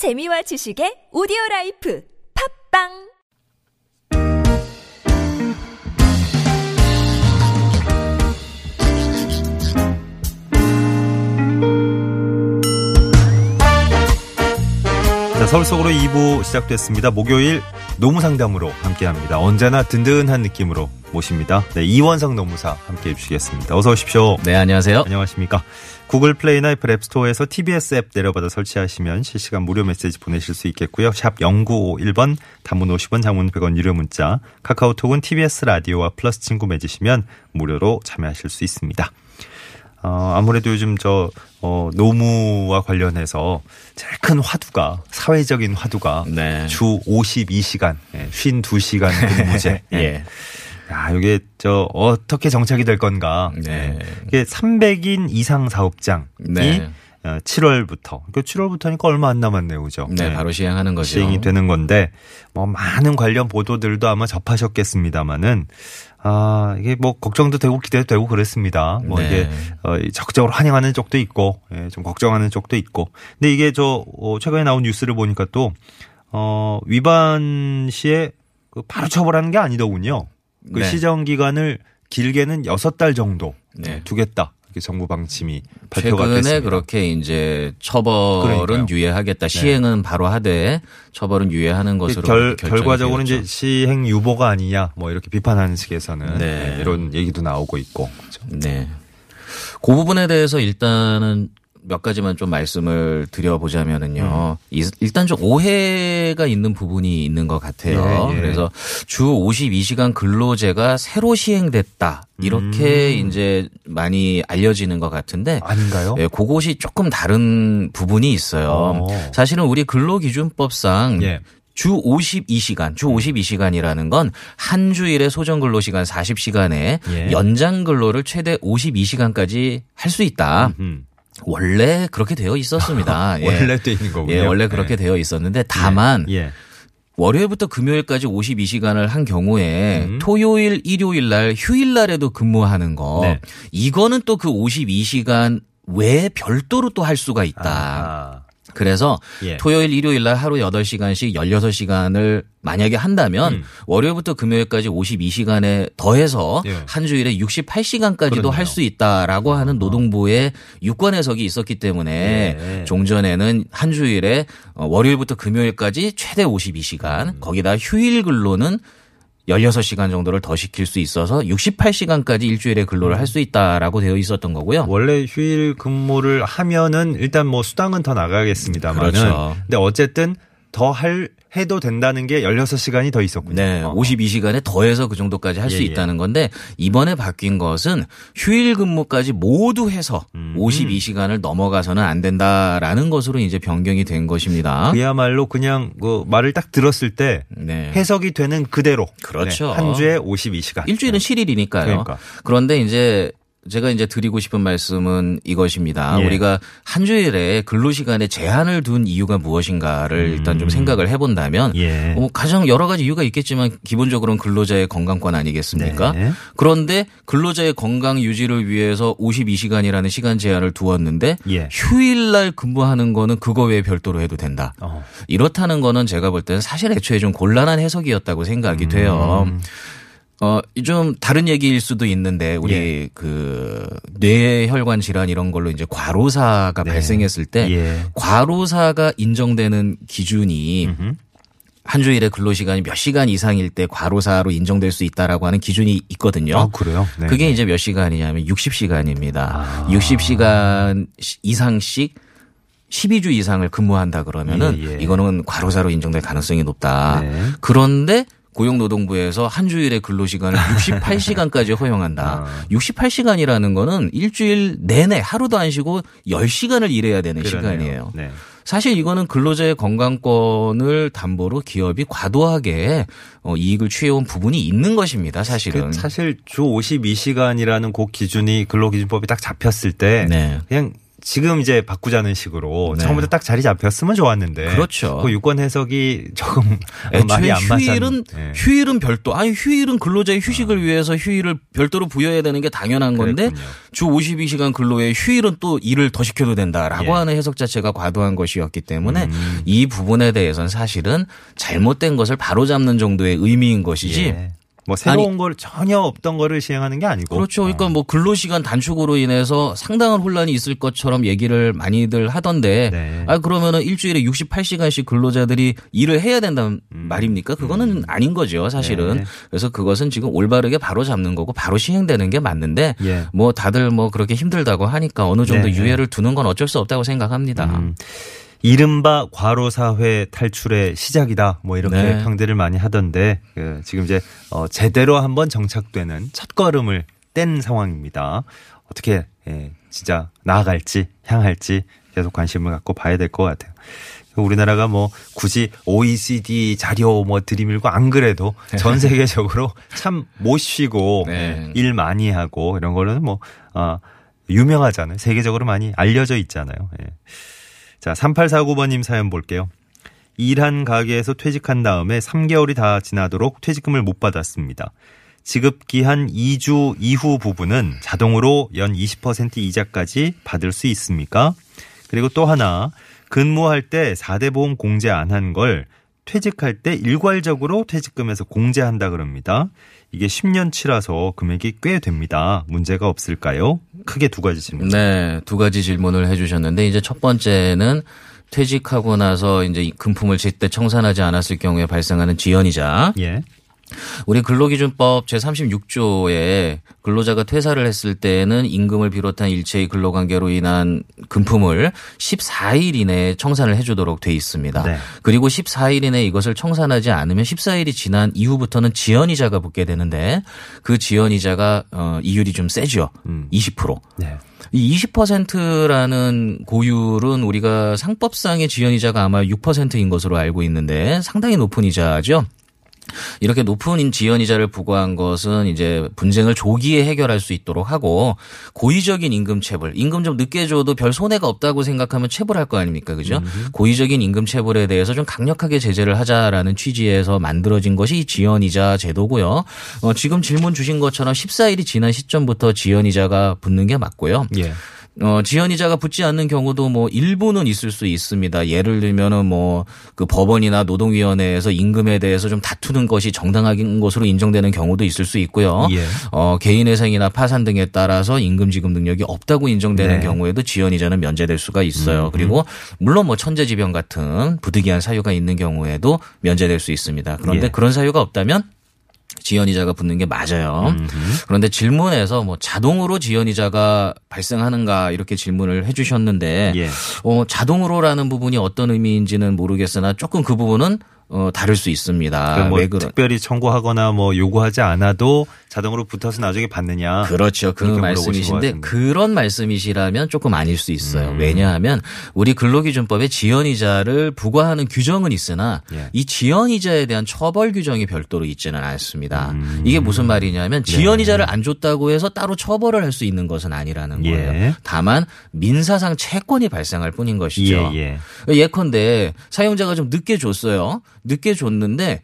재미와 지식의 오디오 life 팟빵 자, 서울 속으로 2부 시작됐습니다. 목요일 노무 상담으로 함께 합니다. 언제나 든든한 느낌으로 모십니다. 네, 이원석 노무사 함께 해주시겠습니다. 어서 오십시오. 네, 안녕하세요. 안녕하십니까. 구글 플레이나 애플 앱스토어에서 TBS 앱 내려받아 설치하시면 실시간 무료 메시지 보내실 수 있겠고요. 샵 0951번 단문 50원 장문 100원 유료 문자 카카오톡은 TBS 라디오와 플러스 친구 맺으시면 무료로 참여하실 수 있습니다. 어, 아무래도 요즘 저, 어, 노무와 관련해서 제일 큰 화두가, 사회적인 화두가 네. 주 52시간, 예, 52시간 근무제. 예. 예. 야, 이게 저, 어떻게 정착이 될 건가. 네. 이게 300인 이상 사업장이 네. 어, 7월부터, 그 7월부터니까 얼마 안 남았네요, 그죠? 네, 바로 시행하는 거죠. 시행이 되는 건데, 뭐, 많은 관련 보도들도 아마 접하셨겠습니다만은, 아, 이게 뭐, 걱정도 되고 기대도 되고 그랬습니다. 뭐, 네. 이게, 어, 적극적으로 환영하는 쪽도 있고, 예, 좀 걱정하는 쪽도 있고. 근데 이게 저, 어, 최근에 나온 뉴스를 보니까 또, 어, 위반 시에 그 바로 처벌하는 게 아니더군요. 그 네. 시정 기간을 길게는 6달 정도 네. 두겠다. 이렇게 정부 방침이 발표가 최근에 됐습니다. 그렇게 이제 처벌은 그러니까요. 유예하겠다. 시행은 바로 하되 처벌은 유예하는 것으로 결, 결과적으로는 이제 되었죠. 시행 유보가 아니냐 뭐 이렇게 비판하는 측에서는 네. 네, 이런 얘기도 나오고 있고 그렇죠. 네. 그 부분에 대해서 일단은 몇 가지만 좀 말씀을 드려보자면은요. 음. 이- 일단 좀 오해가 있는 부분이 있는 것 같아요. 예, 예. 그래서 주 52시간 근로제가 새로 시행됐다. 이렇게 음. 이제 많이 알려지는 것 같은데 아닌가요? 예, 그것이 조금 다른 부분이 있어요. 어. 사실은 우리 근로기준법상 예. 주 52시간, 주 52시간이라는 건 한 주일의 소정 근로 시간 40시간에 예. 연장 근로를 최대 52시간까지 할 수 있다. 음. 원래 그렇게 되어 있었습니다. 예. 원래 돼 있는 거군요. 예, 원래 그렇게 되어 있었는데 다만 예. 월요일부터 금요일까지 52시간을 한 경우에 음. 토요일, 일요일 날, 휴일 날에도 근무하는 거 네. 이거는 또 그 52시간 외에 별도로 또 할 수가 있다. 아. 그래서 예. 토요일, 일요일 날 하루 8시간씩 16시간을 만약에 한다면 음. 월요일부터 금요일까지 52시간에 더해서 예. 한 주일에 68시간까지도 그러네요. 할수 있다라고 하는 노동부의 유권 해석이 있었기 때문에 예. 종전에는 한 주일에 어, 월요일부터 금요일까지 최대 52시간 음. 거기다 휴일 근로는 16시간 정도를 더 시킬 수 있어서 68시간까지 일주일에 근로를 할 수 있다라고 되어 있었던 거고요. 원래 휴일 근무를 하면은 일단 뭐 수당은 더 나가겠습니다만은 그렇죠. 근데 어쨌든 더 할 해도 된다는 게 16시간이 더 있었군요. 네, 어. 52시간에 더해서 그 정도까지 할수 예, 예. 있다는 건데 이번에 바뀐 것은 휴일 근무까지 모두 해서 음. 52시간을 넘어가서는 안 된다라는 것으로 이제 변경이 된 것입니다. 그야말로 그냥 그 말을 딱 들었을 때 네. 해석이 되는 그대로 그렇죠. 네, 한 주에 52시간. 일주일은 7일이니까요. 그러니까. 그런데 이제 제가 이제 드리고 싶은 말씀은 이것입니다. 예. 우리가 한 주일에 근로 시간에 제한을 둔 이유가 무엇인가를 일단 좀 생각을 해본다면 음. 예. 뭐 가장 여러 가지 이유가 있겠지만 기본적으로는 근로자의 건강권 아니겠습니까? 네. 그런데 근로자의 건강 유지를 위해서 52시간이라는 시간 제한을 두었는데 예. 휴일날 근무하는 거는 그거 외에 별도로 해도 된다. 어. 이렇다는 거는 제가 볼 때는 사실 애초에 좀 곤란한 해석이었다고 생각이 돼요. 음. 어, 좀 다른 얘기일 수도 있는데 우리 예. 그 뇌혈관 질환 이런 걸로 이제 과로사가 네. 발생했을 때 예. 과로사가 인정되는 기준이 음흠. 한 주일에 근로 시간이 몇 시간 이상일 때 과로사로 인정될 수 있다라고 하는 기준이 있거든요. 아, 그래요? 네. 그게 이제 몇 시간이냐면 60시간입니다. 아. 60시간 이상씩 12주 이상을 근무한다 그러면은 예, 예. 이거는 과로사로 인정될 가능성이 높다. 네. 그런데 고용노동부에서 한 주일의 근로시간을 68시간까지 허용한다. 아. 68시간이라는 거는 일주일 내내 하루도 안 쉬고 10시간을 일해야 되는 그러네요. 시간이에요. 네. 사실 이거는 근로자의 건강권을 담보로 기업이 과도하게 어, 이익을 취해온 부분이 있는 것입니다. 사실은. 그 사실 주 52시간이라는 그 기준이 근로기준법이 딱 잡혔을 때 네. 그냥 지금 이제 바꾸자는 식으로 네. 처음부터 딱 자리 잡혔으면 좋았는데 그렇죠. 그 유권 해석이 조금 말이 안 맞는 휴일은 네. 휴일은 별도 아니 휴일은 근로자의 휴식을 위해서 휴일을 별도로 부여해야 되는 게 당연한 건데 그랬군요. 주 52시간 근로에 휴일은 또 일을 더 시켜도 된다라고 예. 하는 해석 자체가 과도한 것이었기 때문에 음. 이 부분에 대해서는 사실은 잘못된 것을 바로잡는 정도의 의미인 것이지 예. 뭐 새로운 걸 전혀 없던 거를 시행하는 게 아니고 그렇죠. 그러니까 뭐 근로시간 단축으로 인해서 상당한 혼란이 있을 것처럼 얘기를 많이들 하던데 네. 아 그러면은 일주일에 68시간씩 근로자들이 일을 해야 된다는 말입니까? 그거는 아닌 거죠, 사실은. 음. 네. 그래서 그것은 지금 올바르게 바로 잡는 거고 바로 시행되는 게 맞는데 예. 뭐 다들 뭐 그렇게 힘들다고 하니까 어느 정도 네. 유예를 두는 건 어쩔 수 없다고 생각합니다. 음. 이른바 과로 사회 탈출의 시작이다. 뭐 이렇게 네. 평들을 많이 하던데 그 지금 이제 어 제대로 한번 정착되는 첫 걸음을 뗀 상황입니다. 어떻게 예, 진짜 나아갈지 향할지 계속 관심을 갖고 봐야 될 것 같아요. 우리나라가 뭐 굳이 OECD 자료 뭐 들이밀고 안 그래도 전 세계적으로 참 못 쉬고 네. 일 많이 하고 이런 거는 뭐 아, 유명하잖아요. 세계적으로 많이 알려져 있잖아요. 예. 자, 3849번님 사연 볼게요. 일한 가게에서 퇴직한 다음에 3개월이 다 지나도록 퇴직금을 못 받았습니다. 지급 기한 2주 이후 부분은 자동으로 연 20% 이자까지 받을 수 있습니까? 그리고 또 하나, 근무할 때 4대 보험 공제 안 한 걸 퇴직할 때 일괄적으로 퇴직금에서 공제한다 그럽니다. 이게 10년치라서 금액이 꽤 됩니다. 문제가 없을까요? 크게 두 가지 질문. 네, 두 가지 질문을 해주셨는데 이제 첫 번째는 퇴직하고 나서 이제 이 금품을 제때 청산하지 않았을 경우에 발생하는 지연이자 예. 우리 근로기준법 제36조에 근로자가 퇴사를 했을 때에는 임금을 비롯한 일체의 근로관계로 인한 금품을 14일 이내에 청산을 해주도록 돼 있습니다. 네. 그리고 14일 이내에 이것을 청산하지 않으면 14일이 지난 이후부터는 지연이자가 붙게 되는데 그 지연이자가 어, 이율이 좀 세죠. 음. 20%. 네. 이 20%라는 고율은 우리가 상법상의 지연이자가 아마 6%인 것으로 알고 있는데 상당히 높은 이자죠. 이렇게 높은 지연이자를 부과한 것은 이제 분쟁을 조기에 해결할 수 있도록 하고 고의적인 임금 체불, 임금 좀 늦게 줘도 별 손해가 없다고 생각하면 체불할 거 아닙니까, 그죠? 고의적인 임금 체불에 대해서 좀 강력하게 제재를 하자라는 취지에서 만들어진 것이 이 지연이자 제도고요. 어, 지금 질문 주신 것처럼 14일이 지난 시점부터 지연이자가 붙는 게 맞고요. 예. 어, 지연이자가 붙지 않는 경우도 뭐 일부는 있을 수 있습니다. 예를 들면은 뭐 그 법원이나 노동위원회에서 임금에 대해서 좀 다투는 것이 정당한 것으로 인정되는 경우도 있을 수 있고요. 예. 어, 개인회생이나 파산 등에 따라서 임금 지급 능력이 없다고 인정되는 네. 경우에도 지연이자는 면제될 수가 있어요. 그리고 물론 뭐 천재지변 같은 부득이한 사유가 있는 경우에도 면제될 수 있습니다. 그런데 예. 그런 사유가 없다면 지연이자가 붙는 게 맞아요. 그런데 질문에서 뭐 자동으로 지연이자가 발생하는가 이렇게 질문을 해주셨는데 예. 어, 자동으로라는 부분이 어떤 의미인지는 모르겠으나 조금 그 부분은 어, 다를 수 있습니다. 그런? 특별히 청구하거나 뭐 요구하지 않아도 자동으로 붙어서 나중에 받느냐. 그렇죠. 그 말씀이신데. 그런 말씀이시라면 조금 아닐 수 있어요. 음. 왜냐하면 우리 근로기준법에 지연이자를 부과하는 규정은 있으나 예. 이 지연이자에 대한 처벌 규정이 별도로 있지는 않습니다. 음. 이게 무슨 네. 말이냐면 지연이자를 안 줬다고 해서 따로 처벌을 할 수 있는 것은 아니라는 예. 거예요. 다만 민사상 채권이 발생할 뿐인 것이죠. 예, 예. 예컨대 사용자가 좀 늦게 줬어요. 늦게 줬는데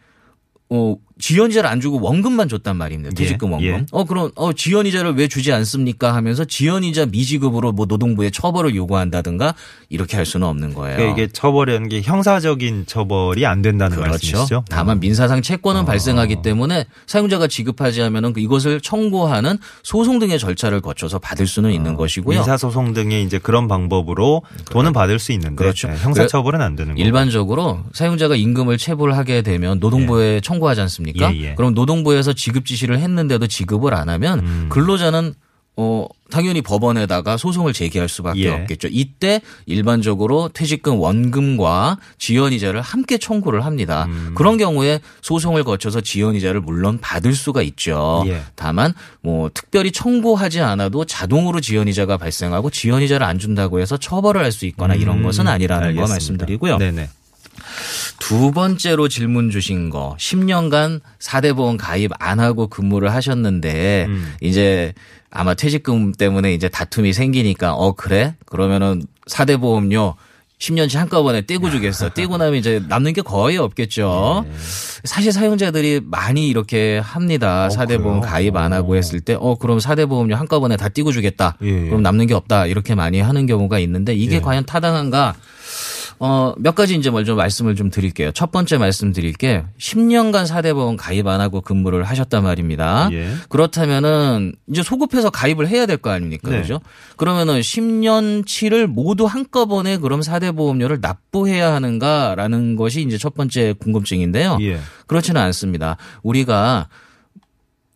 어 지연 이자를 안 주고 원금만 줬단 말입니다. 퇴직금 예, 원금. 예. 어 그럼 어 지연 이자를 왜 주지 않습니까 하면서 지연 이자 미지급으로 뭐 노동부에 처벌을 요구한다든가 이렇게 할 수는 없는 거예요. 그러니까 이게 처벌이라는 게 형사적인 처벌이 안 된다는 그렇죠. 말씀이시죠? 다만 민사상 채권은 어. 발생하기 때문에 사용자가 지급하지 않으면은 이것을 청구하는 소송 등의 절차를 거쳐서 받을 수는 있는 것이고요. 민사 소송 등의 이제 그런 방법으로 돈은 받을 수 있는데 그렇죠. 네, 형사 처벌은 안 되는 거고. 일반적으로 사용자가 임금을 체불하게 되면 노동부에 청구하지 않습니까? 예, 예. 그럼 노동부에서 지급 지시를 했는데도 지급을 안 하면 음. 근로자는 어 당연히 법원에다가 소송을 제기할 수밖에 예. 없겠죠. 이때 일반적으로 퇴직금 원금과 지연이자를 함께 청구를 합니다. 음. 그런 경우에 소송을 거쳐서 지연이자를 물론 받을 수가 있죠. 예. 다만 뭐 특별히 청구하지 않아도 자동으로 지연이자가 발생하고 지연이자를 안 준다고 해서 처벌을 할 수 있거나 이런 음, 것은 아니라는 거 알겠습니다. 말씀드리고요. 네네. 두 번째로 질문 주신 거 10년간 4대 보험 가입 안 하고 근무를 하셨는데 음. 이제 아마 퇴직금 때문에 이제 다툼이 생기니까 어 그래? 그러면은 4대 보험료 10년치 한꺼번에 떼고 주겠어. 떼고 나면 이제 남는 게 거의 없겠죠. 예. 사실 사용자들이 많이 이렇게 합니다. 어, 4대 보험 그래요? 가입 안 하고 어. 했을 때, 어, 그럼 4대 보험료 한꺼번에 다 띄고 주겠다. 예, 예. 그럼 남는 게 없다. 이렇게 많이 하는 경우가 있는데 이게 예. 과연 타당한가? 어, 몇 가지 이제 먼저 말씀을 좀 드릴게요. 첫 번째 말씀 드릴 게 10년간 4대 보험 가입 안 하고 근무를 하셨단 말입니다. 예. 그렇다면은 이제 소급해서 가입을 해야 될 거 아닙니까? 네. 그죠? 그러면은 10년치를 모두 한꺼번에 그럼 4대 보험료를 납부해야 하는가라는 것이 이제 첫 번째 궁금증인데요. 예. 그렇지는 않습니다. 우리가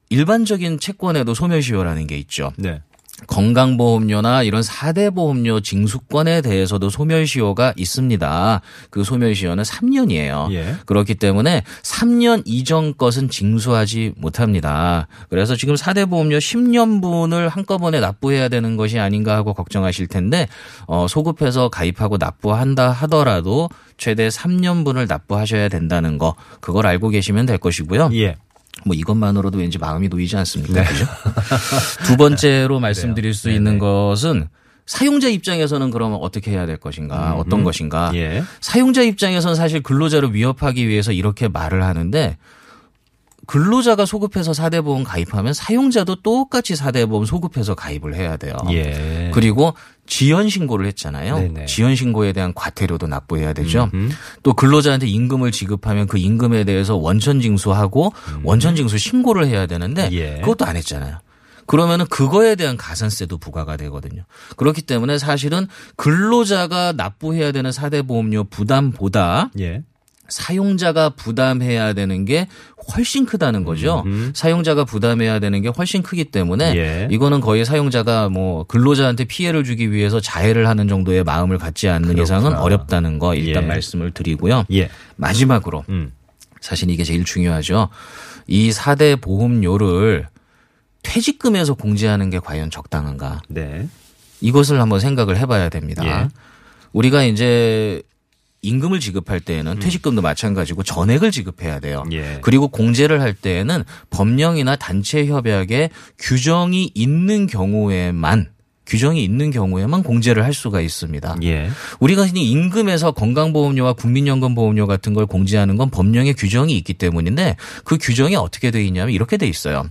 일반적인 채권에도 소멸시효라는 게 있죠. 네. 건강보험료나 이런 4대 보험료 징수권에 대해서도 소멸시효가 있습니다. 그 소멸시효는 3년이에요. 예. 그렇기 때문에 3년 이전 것은 징수하지 못합니다. 그래서 지금 4대 보험료 10년분을 한꺼번에 납부해야 되는 것이 아닌가 하고 걱정하실 텐데 어, 소급해서 가입하고 납부한다 하더라도 최대 3년분을 납부하셔야 된다는 거 그걸 알고 계시면 될 것이고요. 예. 뭐 이것만으로도 왠지 마음이 놓이지 않습니까? 네. 그죠? 두 번째로 말씀드릴 수 네네. 있는 것은 사용자 입장에서는 그러면 어떻게 해야 될 것인가, 어떤 것인가. 예. 사용자 입장에서는 사실 근로자를 위협하기 위해서 이렇게 말을 하는데 근로자가 소급해서 4대 보험 가입하면 사용자도 똑같이 4대 보험 소급해서 가입을 해야 돼요. 예. 그리고 지연 신고를 했잖아요. 네네. 지연 신고에 대한 과태료도 납부해야 되죠. 음. 또 근로자한테 임금을 지급하면 그 임금에 대해서 원천 징수하고 원천 징수 신고를 해야 되는데 음. 예. 그것도 안 했잖아요. 그러면은 그거에 대한 가산세도 부과가 되거든요. 그렇기 때문에 사실은 근로자가 납부해야 되는 4대 보험료 부담보다 예. 사용자가 부담해야 되는 게 훨씬 크다는 거죠. 사용자가 부담해야 되는 게 훨씬 크기 때문에 예. 이거는 거의 사용자가 뭐 근로자한테 피해를 주기 위해서 자해를 하는 정도의 마음을 갖지 않는 그렇구나. 이상은 어렵다는 거 일단 예. 말씀을 드리고요. 예. 마지막으로 음. 사실 이게 제일 중요하죠. 이 4대 보험료를 퇴직금에서 공제하는 게 과연 적당한가? 네. 이것을 한번 생각을 해봐야 됩니다. 예. 우리가 이제 임금을 지급할 때에는 퇴직금도 마찬가지고 전액을 지급해야 돼요. 예. 그리고 공제를 할 때에는 법령이나 단체 협약에 규정이 있는 경우에만 규정이 있는 경우에만 공제를 할 수가 있습니다. 예. 우리가 흔히 임금에서 건강보험료와 국민연금보험료 같은 걸 공제하는 건 법령에 규정이 있기 때문인데 그 규정이 어떻게 돼 있냐면 이렇게 돼 있어요.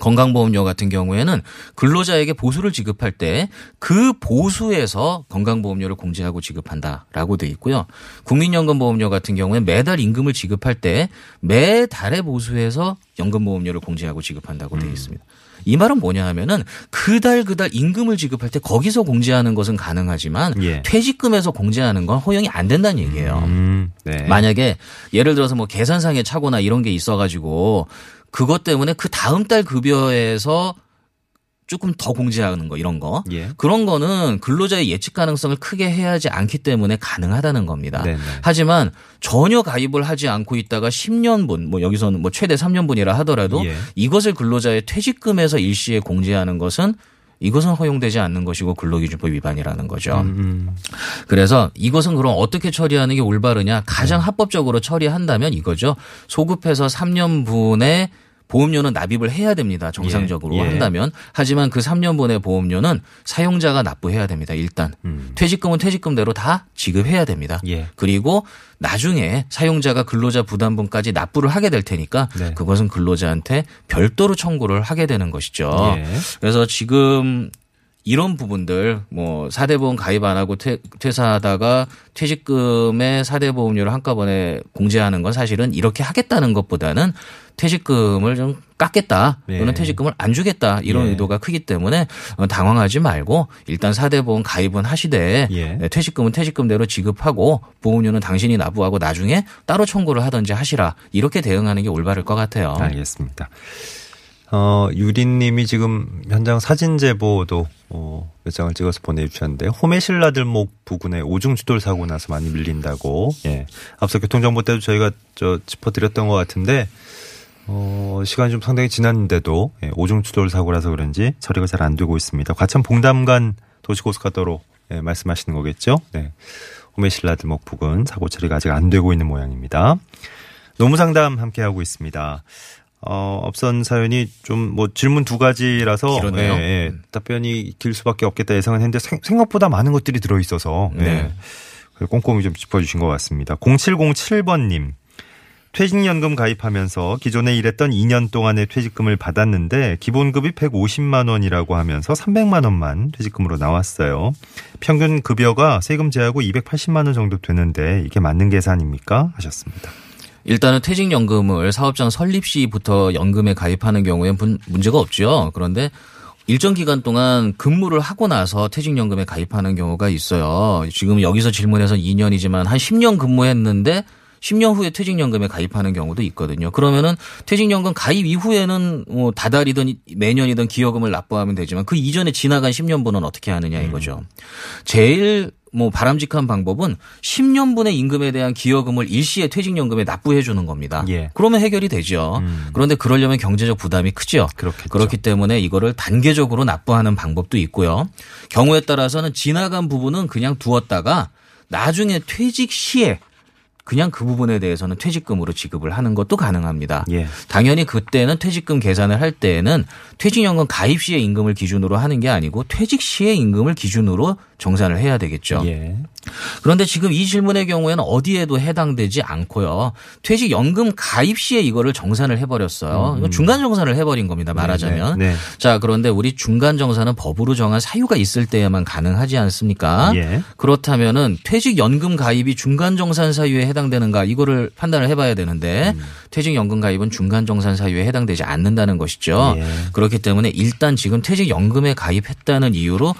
건강보험료 같은 경우에는 근로자에게 보수를 지급할 때 그 보수에서 건강보험료를 공제하고 지급한다라고 돼 있고요. 국민연금보험료 같은 경우에 매달 임금을 지급할 때 매달의 보수에서 연금보험료를 공제하고 지급한다고 돼 있습니다. 이 말은 뭐냐 하면은 그달 그달 임금을 지급할 때 거기서 공제하는 것은 가능하지만 예. 퇴직금에서 공제하는 건 허용이 안 된다는 얘기예요. 음. 네. 만약에 예를 들어서 뭐 계산상의 착오나 이런 게 있어가지고 그것 때문에 그 다음 달 급여에서 조금 더 공제하는 거 이런 거 예. 그런 거는 근로자의 예측 가능성을 크게 해야지 않기 때문에 가능하다는 겁니다. 네네. 하지만 전혀 가입을 하지 않고 있다가 10년분 뭐 여기서는 뭐 최대 3년분이라 하더라도 예. 이것을 근로자의 퇴직금에서 일시에 공제하는 것은 이것은 허용되지 않는 것이고 근로기준법 위반이라는 거죠. 음. 그래서 이것은 그럼 어떻게 처리하는 게 올바르냐? 가장 합법적으로 처리한다면 이거죠. 소급해서 3년분의 보험료는 납입을 해야 됩니다. 정상적으로 예, 예. 한다면. 하지만 그 3년분의 보험료는 사용자가 납부해야 됩니다. 일단. 음. 퇴직금은 퇴직금대로 다 지급해야 됩니다. 예. 그리고 나중에 사용자가 근로자 부담분까지 납부를 하게 될 테니까 네. 그것은 근로자한테 별도로 청구를 하게 되는 것이죠. 예. 그래서 지금 이런 부분들 뭐 4대 보험 가입 안 하고 퇴, 퇴사하다가 퇴직금에 4대 보험료를 한꺼번에 공제하는 건 사실은 이렇게 하겠다는 것보다는 퇴직금을 좀 깎겠다 또는 예. 퇴직금을 안 주겠다 이런 예. 의도가 크기 때문에 어, 당황하지 말고 일단 4대 보험 가입은 하시되 예. 네, 퇴직금은 퇴직금대로 지급하고 보험료는 당신이 납부하고 나중에 따로 청구를 하든지 하시라 이렇게 대응하는 게 올바를 것 같아요. 알겠습니다. 어, 유린님이 지금 현장 사진 제보도 어, 몇 장을 찍어서 보내주셨는데 호메실라 들목 부근에 오중 추돌 사고 나서 많이 밀린다고. 예. 앞서 교통정보 때도 저희가 저 짚어드렸던 것 같은데 어, 시간이 좀 상당히 지났는데도 예, 오중 추돌 사고라서 그런지 처리가 잘 안 되고 있습니다. 과천 봉담간 도시고속가도로 예, 말씀하시는 거겠죠? 네. 후메실라드목 부근 사고 처리가 아직 안 되고 있는 모양입니다. 노무상담 함께하고 있습니다. 어, 앞선 사연이 좀 뭐 질문 두 가지라서. 예, 예, 답변이 길 수밖에 없겠다 예상은 했는데 생, 생각보다 많은 것들이 들어 있어서 예. 네. 꼼꼼히 좀 짚어 주신 것 같습니다. 0707번 님. 퇴직연금 가입하면서 기존에 일했던 2년 동안의 퇴직금을 받았는데 기본급이 150만 원이라고 하면서 300만 원만 퇴직금으로 나왔어요. 평균 급여가 세금 제하고 280만 원 정도 되는데 이게 맞는 계산입니까? 하셨습니다. 일단은 퇴직연금을 사업장 설립 시부터 연금에 가입하는 경우엔 분- 문제가 없죠. 그런데 일정 기간 동안 근무를 하고 나서 퇴직연금에 가입하는 경우가 있어요. 지금 여기서 질문해서 2년이지만 한 10년 근무했는데 10년 후에 퇴직연금에 가입하는 경우도 있거든요. 그러면은 퇴직연금 가입 이후에는 뭐 다달이든 매년이든 기여금을 납부하면 되지만 그 이전에 지나간 10년분은 어떻게 하느냐 이거죠. 제일 뭐 바람직한 방법은 10년분의 임금에 대한 기여금을 일시에 퇴직연금에 납부해 주는 겁니다. 예. 그러면 해결이 되죠. 그런데 그러려면 경제적 부담이 크죠. 그렇겠죠. 그렇기 때문에 이거를 단계적으로 납부하는 방법도 있고요. 경우에 따라서는 지나간 부분은 그냥 두었다가 나중에 퇴직 시에 그냥 그 부분에 대해서는 퇴직금으로 지급을 하는 것도 가능합니다. 예. 당연히 그때는 퇴직금 계산을 할 때에는 퇴직연금 가입 시의 임금을 기준으로 하는 게 아니고 퇴직 시의 임금을 기준으로 정산을 해야 되겠죠. 예. 그런데 지금 이 질문의 경우에는 어디에도 해당되지 않고요. 퇴직연금 가입 시에 이거를 정산을 해버렸어요. 이거 중간 정산을 해버린 겁니다. 말하자면. 음. 네, 네. 자, 그런데 우리 중간 정산은 법으로 정한 사유가 있을 때에만 가능하지 않습니까? 예. 그렇다면은 퇴직연금 가입이 중간 정산 사유에 해당되는가 이거를 판단을 해봐야 되는데 음. 퇴직연금 가입은 중간 정산 사유에 해당되지 않는다는 것이죠. 예. 그렇기 때문에 일단 지금 퇴직연금에 가입했다는 이유로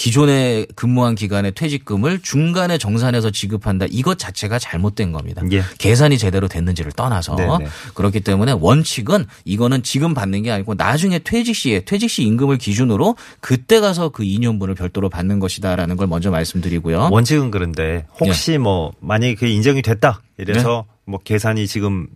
기존에 근무한 기간의 퇴직금을 중간에 정산해서 지급한다. 이것 자체가 잘못된 겁니다. 예. 계산이 제대로 됐는지를 떠나서 네네. 그렇기 때문에 원칙은 이거는 지금 받는 게 아니고 나중에 퇴직 시에 퇴직 시 임금을 기준으로 그때 가서 그 2년분을 별도로 받는 것이다라는 걸 먼저 말씀드리고요. 원칙은 그런데 혹시 뭐 만약에 그게 인정이 됐다 이래서 뭐 계산이 지금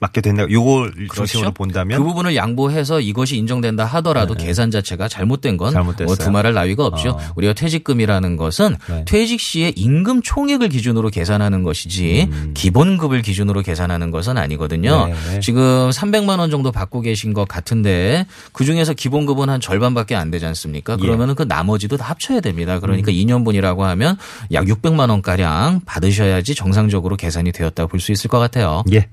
맞게 된다 요걸 중심으로 본다면 그 부분을 양보해서 이것이 인정된다 하더라도 계산 자체가 잘못된 건 잘못됐어요. 뭐 두말할 나위가 없죠. 어. 우리가 퇴직금이라는 것은 네. 퇴직 시에 임금 총액을 기준으로 계산하는 것이지 기본급을 기준으로 계산하는 것은 아니거든요. 음. 네, 네. 지금 300만 원 정도 받고 계신 것 같은데 그 중에서 기본급은 한 절반밖에 안 되지 않습니까? 예. 그러면은 그 나머지도 다 합쳐야 됩니다. 음. 그러니까 2년분이라고 하면 약 600만 원 가량 받으셔야지 정상적으로 계산이 되었다고 볼수 있을 것 같아요. 예.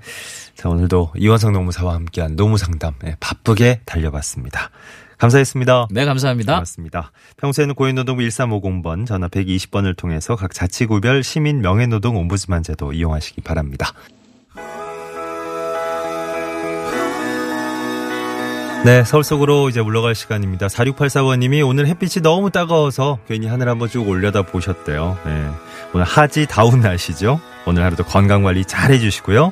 자, 오늘도 이원성 노무사와 함께한 노무상담 예, 바쁘게 달려봤습니다. 감사했습니다. 네, 감사합니다. 고맙습니다. 평소에는 고용노동부 1350번 전화 120번을 통해서 각 자치구별 시민 명예노동 옴부즈만 제도 이용하시기 바랍니다. 네, 서울 속으로 이제 물러갈 시간입니다. 4684번님이 오늘 햇빛이 너무 따가워서 괜히 하늘 한번 쭉 올려다 보셨대요. 네, 오늘 하지 다운 날씨죠. 오늘 하루도 건강 관리 잘 해주시고요.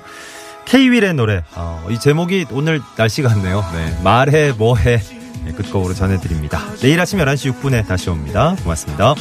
K-윌의 노래. 어, 이 제목이 오늘 날씨 같네요. 네, 말해 뭐해. 네, 끝곡으로 전해드립니다. 내일 아침 11시 6분에 다시 옵니다. 고맙습니다.